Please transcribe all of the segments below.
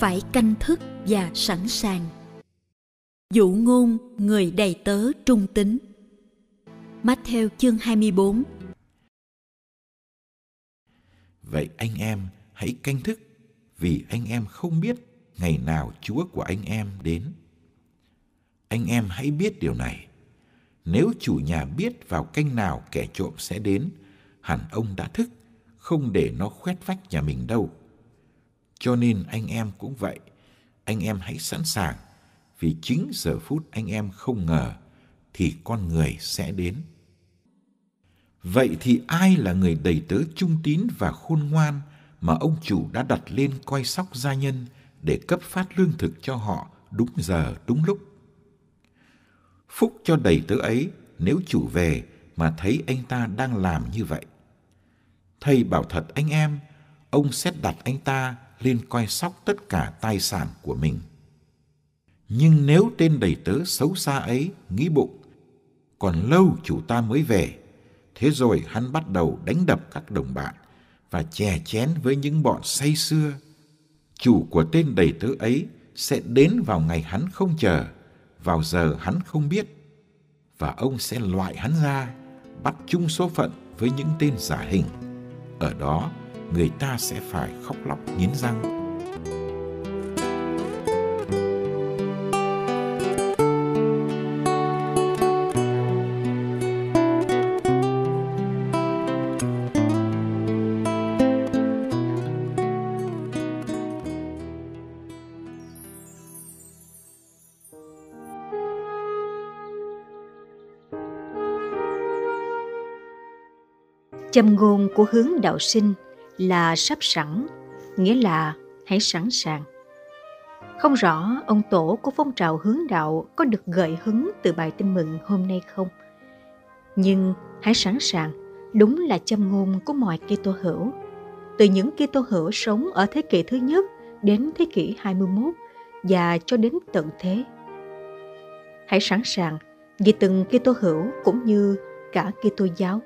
phải canh thức và sẵn sàng dụ ngôn người đầy tớ trung tín Matthew chương 24 Vậy anh em hãy canh thức vì anh em không biết ngày nào Chúa của anh em đến. Anh em hãy biết điều này. Nếu chủ nhà biết vào canh nào kẻ trộm sẽ đến, hẳn ông đã thức, không để nó khoét vách nhà mình đâu. Cho nên anh em cũng vậy, anh em hãy sẵn sàng, vì chính giờ phút anh em không ngờ thì con người sẽ đến. Vậy thì ai là người đầy tớ trung tín và khôn ngoan mà ông chủ đã đặt lên coi sóc gia nhân để cấp phát lương thực cho họ đúng giờ đúng lúc? Phúc cho đầy tớ ấy nếu chủ về mà thấy anh ta đang làm như vậy. Thầy bảo thật anh em, ông sẽ đặt anh ta lên coi sóc tất cả tài sản của mình. Nhưng nếu tên đầy tớ xấu xa ấy nghĩ bụng, còn lâu chủ ta mới về, thế rồi hắn bắt đầu đánh đập các đồng bạn và chè chén với những bọn say xưa. Chủ của tên đầy tớ ấy sẽ đến vào ngày hắn không chờ, vào giờ hắn không biết, và ông sẽ loại hắn ra, bắt chung số phận với những tên giả hình. Ở đó, người ta sẽ phải khóc lóc nghiến răng. Châm ngôn của hướng đạo sinh là sắp sẵn, nghĩa là hãy sẵn sàng. Không rõ ông tổ của phong trào hướng đạo có được gợi hứng từ bài tin mừng hôm nay không? Nhưng hãy sẵn sàng, đúng là châm ngôn của mọi Kitô hữu. Từ những Kitô hữu sống ở thế kỷ thứ nhất đến thế kỷ 21 và cho đến tận thế. Hãy sẵn sàng vì từng Kitô hữu cũng như cả Kitô giáo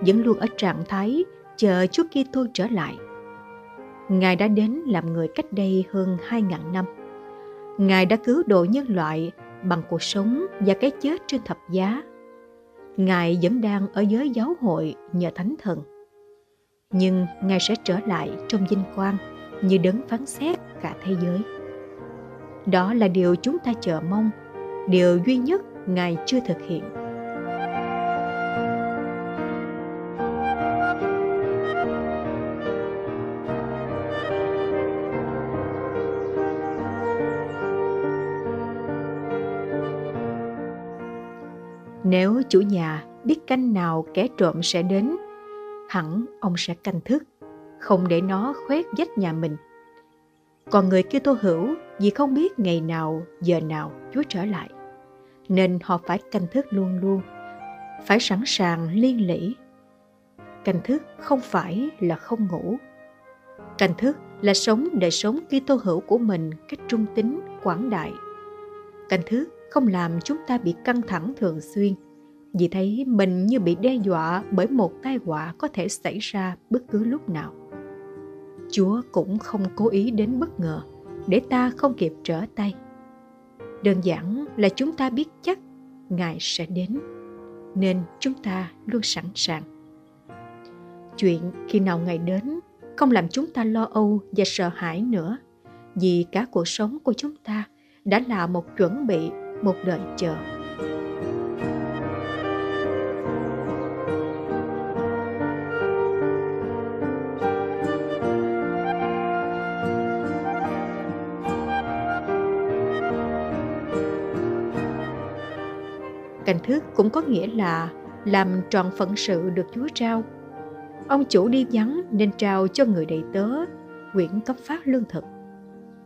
vẫn luôn ở trạng thái chờ Chúa Kitô trở lại. Ngài đã đến làm người cách đây hơn 2.000 năm. Ngài đã cứu độ nhân loại bằng cuộc sống và cái chết trên thập giá. Ngài vẫn đang ở giới giáo hội nhờ Thánh Thần. Nhưng Ngài sẽ trở lại trong vinh quang như đấng phán xét cả thế giới. Đó là điều chúng ta chờ mong, điều duy nhất Ngài chưa thực hiện. Nếu chủ nhà biết canh nào kẻ trộm sẽ đến, hẳn ông sẽ canh thức, không để nó khoét vách nhà mình. Còn người kia tô hữu vì không biết ngày nào, giờ nào Chúa trở lại, nên họ phải canh thức luôn luôn, phải sẵn sàng liên lỉ. Canh thức không phải là không ngủ. Canh thức là sống đời sống Kitô hữu của mình cách trung tính, quảng đại. Canh thức không làm chúng ta bị căng thẳng thường xuyên. Vì thấy mình như bị đe dọa bởi một tai họa có thể xảy ra bất cứ lúc nào. Chúa cũng không cố ý đến bất ngờ, để ta không kịp trở tay. Đơn giản là chúng ta biết chắc ngài sẽ đến, nên chúng ta luôn sẵn sàng. Chuyện khi nào ngài đến không làm chúng ta lo âu và sợ hãi nữa, vì cả cuộc sống của chúng ta đã là một chuẩn bị một đợi chờ Cảnh thức cũng có nghĩa là làm tròn phận sự được Chúa trao. Ông chủ đi vắng nên trao cho người đầy tớ, quyển cấp phát lương thực.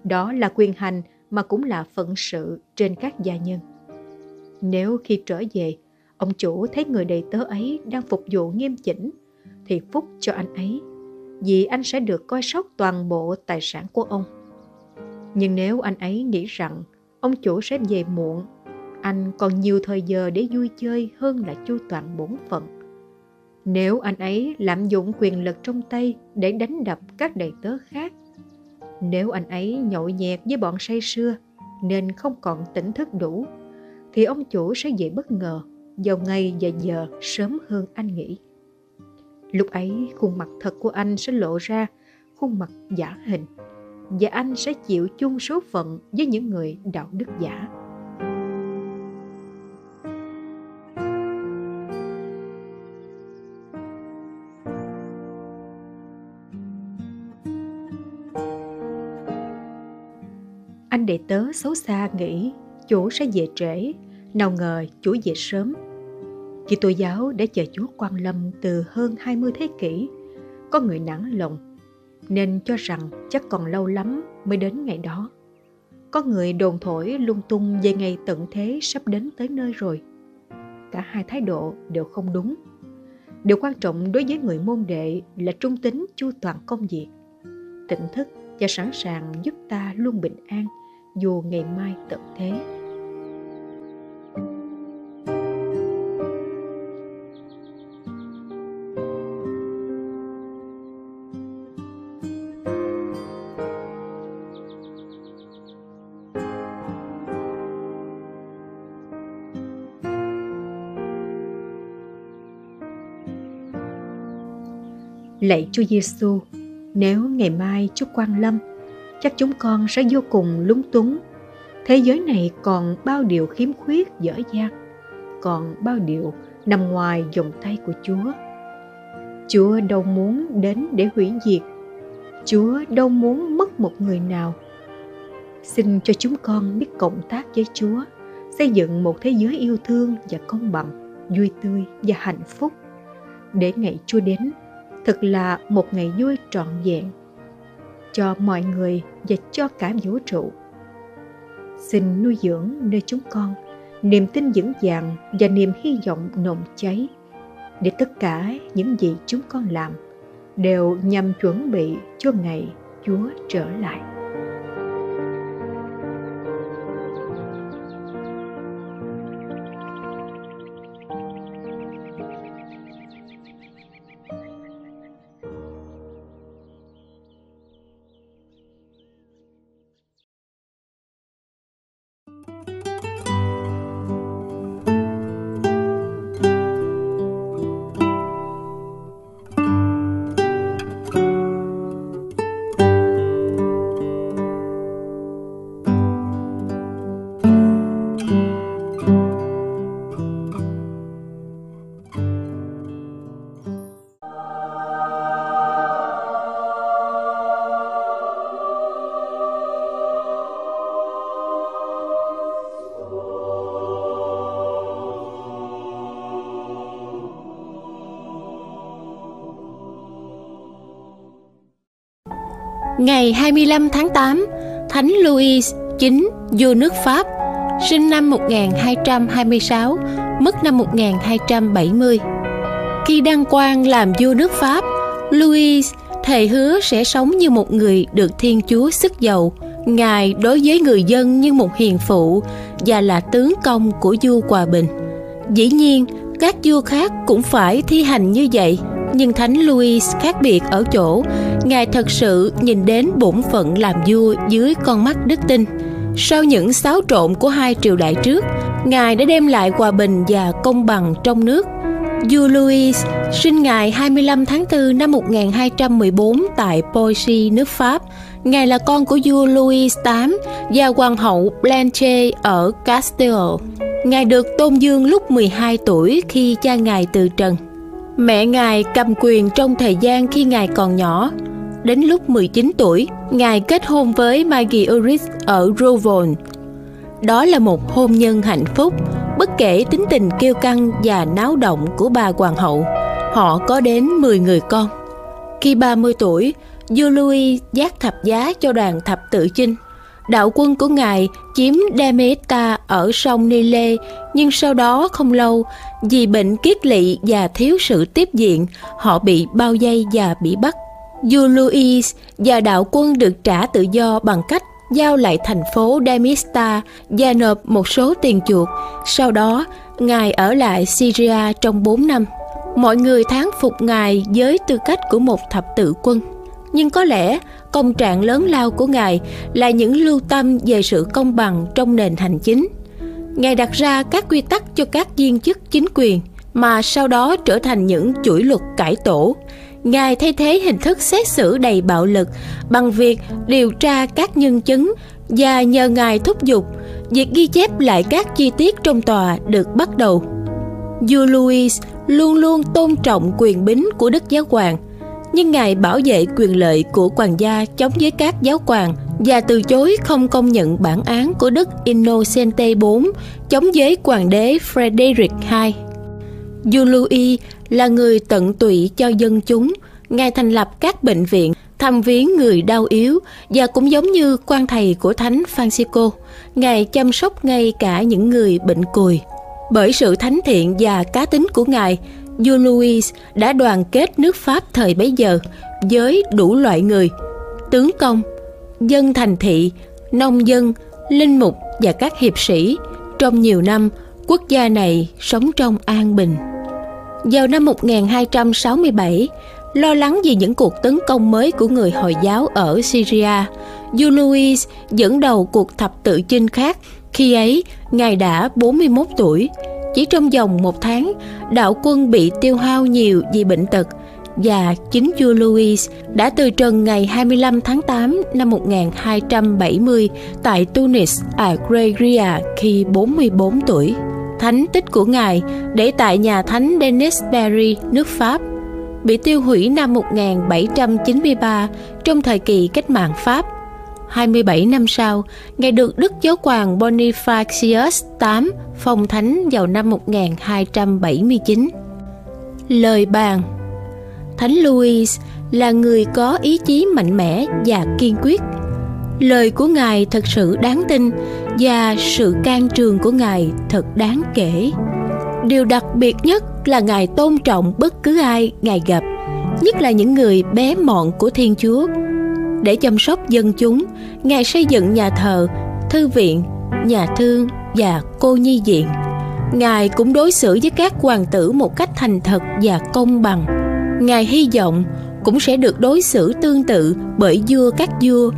Đó là quyền hành mà cũng là phận sự trên các gia nhân. Nếu khi trở về, ông chủ thấy người đầy tớ ấy đang phục vụ nghiêm chỉnh, thì phúc cho anh ấy, vì anh sẽ được coi sóc toàn bộ tài sản của ông. Nhưng nếu anh ấy nghĩ rằng ông chủ sẽ về muộn, anh còn nhiều thời giờ để vui chơi hơn là chu toàn bổn phận. Nếu anh ấy lạm dụng quyền lực trong tay để đánh đập các đầy tớ khác, nếu anh ấy nhậu nhẹt với bọn say sưa nên không còn tỉnh thức đủ, thì ông chủ sẽ dậy bất ngờ vào ngày và giờ sớm hơn anh nghĩ. Lúc ấy khuôn mặt thật của anh sẽ lộ ra khuôn mặt giả hình và anh sẽ chịu chung số phận với những người đạo đức giả. Anh đệ tớ xấu xa nghĩ chủ sẽ về trễ, nào ngờ chủ về sớm. Khi tô giáo đã chờ Chúa quan lâm từ hơn 20 thế kỷ, có người nản lòng, nên cho rằng chắc còn lâu lắm mới đến ngày đó. Có người đồn thổi lung tung về ngày tận thế sắp đến tới nơi rồi. Cả hai thái độ đều không đúng. Điều quan trọng đối với người môn đệ là trung tính chu toàn công việc, tỉnh thức và sẵn sàng giúp ta luôn bình an dù ngày mai tận thế. Lạy Chúa Giêsu, nếu ngày mai Chúa quan lâm, chắc chúng con sẽ vô cùng lúng túng. Thế giới này còn bao điều khiếm khuyết dở dang, còn bao điều nằm ngoài vòng tay của Chúa. Chúa đâu muốn đến để hủy diệt, Chúa đâu muốn mất một người nào. Xin cho chúng con biết cộng tác với Chúa, xây dựng một thế giới yêu thương và công bằng, vui tươi và hạnh phúc. Để ngày Chúa đến, thật là một ngày vui trọn vẹn cho mọi người và cho cả vũ trụ. Xin nuôi dưỡng nơi chúng con niềm tin vững vàng và niềm hy vọng nồng cháy để tất cả những gì chúng con làm đều nhằm chuẩn bị cho ngày Chúa trở lại. Ngày 25 tháng 8, Thánh Louis IX vua nước Pháp, sinh năm 1226, mất năm 1270. Khi đăng quang làm vua nước Pháp, Louis thề hứa sẽ sống như một người được Thiên Chúa sức dầu. Ngài đối với người dân như một hiền phụ và là tướng công của vua Hòa Bình. Dĩ nhiên, các vua khác cũng phải thi hành như vậy nhưng thánh Louis khác biệt ở chỗ ngài thật sự nhìn đến bổn phận làm vua dưới con mắt đức tin sau những xáo trộn của hai triều đại trước ngài đã đem lại hòa bình và công bằng trong nước Vua Louis sinh ngày 25 tháng 4 năm 1214 tại Poissy, nước Pháp. Ngài là con của vua Louis VIII và hoàng hậu Blanche ở Castile. Ngài được tôn dương lúc 12 tuổi khi cha ngài từ trần. Mẹ ngài cầm quyền trong thời gian khi ngài còn nhỏ. Đến lúc 19 tuổi, ngài kết hôn với Maggie Uris ở Rovon. Đó là một hôn nhân hạnh phúc, bất kể tính tình kiêu căng và náo động của bà hoàng hậu. Họ có đến 10 người con. Khi 30 tuổi, vua Louis giác thập giá cho đoàn thập tự chinh đạo quân của ngài chiếm Demeta ở sông Nile, nhưng sau đó không lâu, vì bệnh kiết lỵ và thiếu sự tiếp diện, họ bị bao vây và bị bắt. Vua Louis và đạo quân được trả tự do bằng cách giao lại thành phố Demista và nộp một số tiền chuộc. Sau đó, ngài ở lại Syria trong 4 năm. Mọi người thán phục ngài với tư cách của một thập tự quân. nhưng có lẽ công trạng lớn lao của Ngài là những lưu tâm về sự công bằng trong nền hành chính. Ngài đặt ra các quy tắc cho các viên chức chính quyền mà sau đó trở thành những chuỗi luật cải tổ. Ngài thay thế hình thức xét xử đầy bạo lực bằng việc điều tra các nhân chứng và nhờ Ngài thúc giục việc ghi chép lại các chi tiết trong tòa được bắt đầu. Vua Louis luôn luôn tôn trọng quyền bính của Đức Giáo Hoàng, nhưng Ngài bảo vệ quyền lợi của hoàng gia chống với các giáo hoàng và từ chối không công nhận bản án của Đức Innocente IV chống với hoàng đế Frederick II. Vua Louis là người tận tụy cho dân chúng, Ngài thành lập các bệnh viện thăm viếng người đau yếu và cũng giống như quan thầy của Thánh Francisco, Ngài chăm sóc ngay cả những người bệnh cùi. Bởi sự thánh thiện và cá tính của Ngài, vua Louis đã đoàn kết nước Pháp thời bấy giờ với đủ loại người, tướng công, dân thành thị, nông dân, linh mục và các hiệp sĩ. Trong nhiều năm, quốc gia này sống trong an bình. Vào năm 1267, lo lắng vì những cuộc tấn công mới của người Hồi giáo ở Syria, vua dẫn đầu cuộc thập tự chinh khác. Khi ấy, ngài đã 41 tuổi. Chỉ trong vòng một tháng, đạo quân bị tiêu hao nhiều vì bệnh tật và chính vua Louis đã từ trần ngày 25 tháng 8 năm 1270 tại Tunis, à Algeria khi 44 tuổi. Thánh tích của ngài để tại nhà thánh Denis Berry, nước Pháp bị tiêu hủy năm 1793 trong thời kỳ cách mạng Pháp. 27 năm sau, Ngài được Đức Giáo hoàng Bonifacius VIII phong thánh vào năm 1279. Lời bàn Thánh Louis là người có ý chí mạnh mẽ và kiên quyết. Lời của Ngài thật sự đáng tin và sự can trường của Ngài thật đáng kể. Điều đặc biệt nhất là Ngài tôn trọng bất cứ ai Ngài gặp, nhất là những người bé mọn của Thiên Chúa. Để chăm sóc dân chúng, Ngài xây dựng nhà thờ, thư viện, nhà thương và cô nhi viện. Ngài cũng đối xử với các hoàng tử một cách thành thật và công bằng. Ngài hy vọng cũng sẽ được đối xử tương tự bởi vua các vua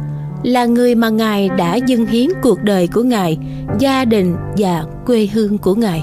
là người mà Ngài đã dâng hiến cuộc đời của Ngài, gia đình và quê hương của Ngài.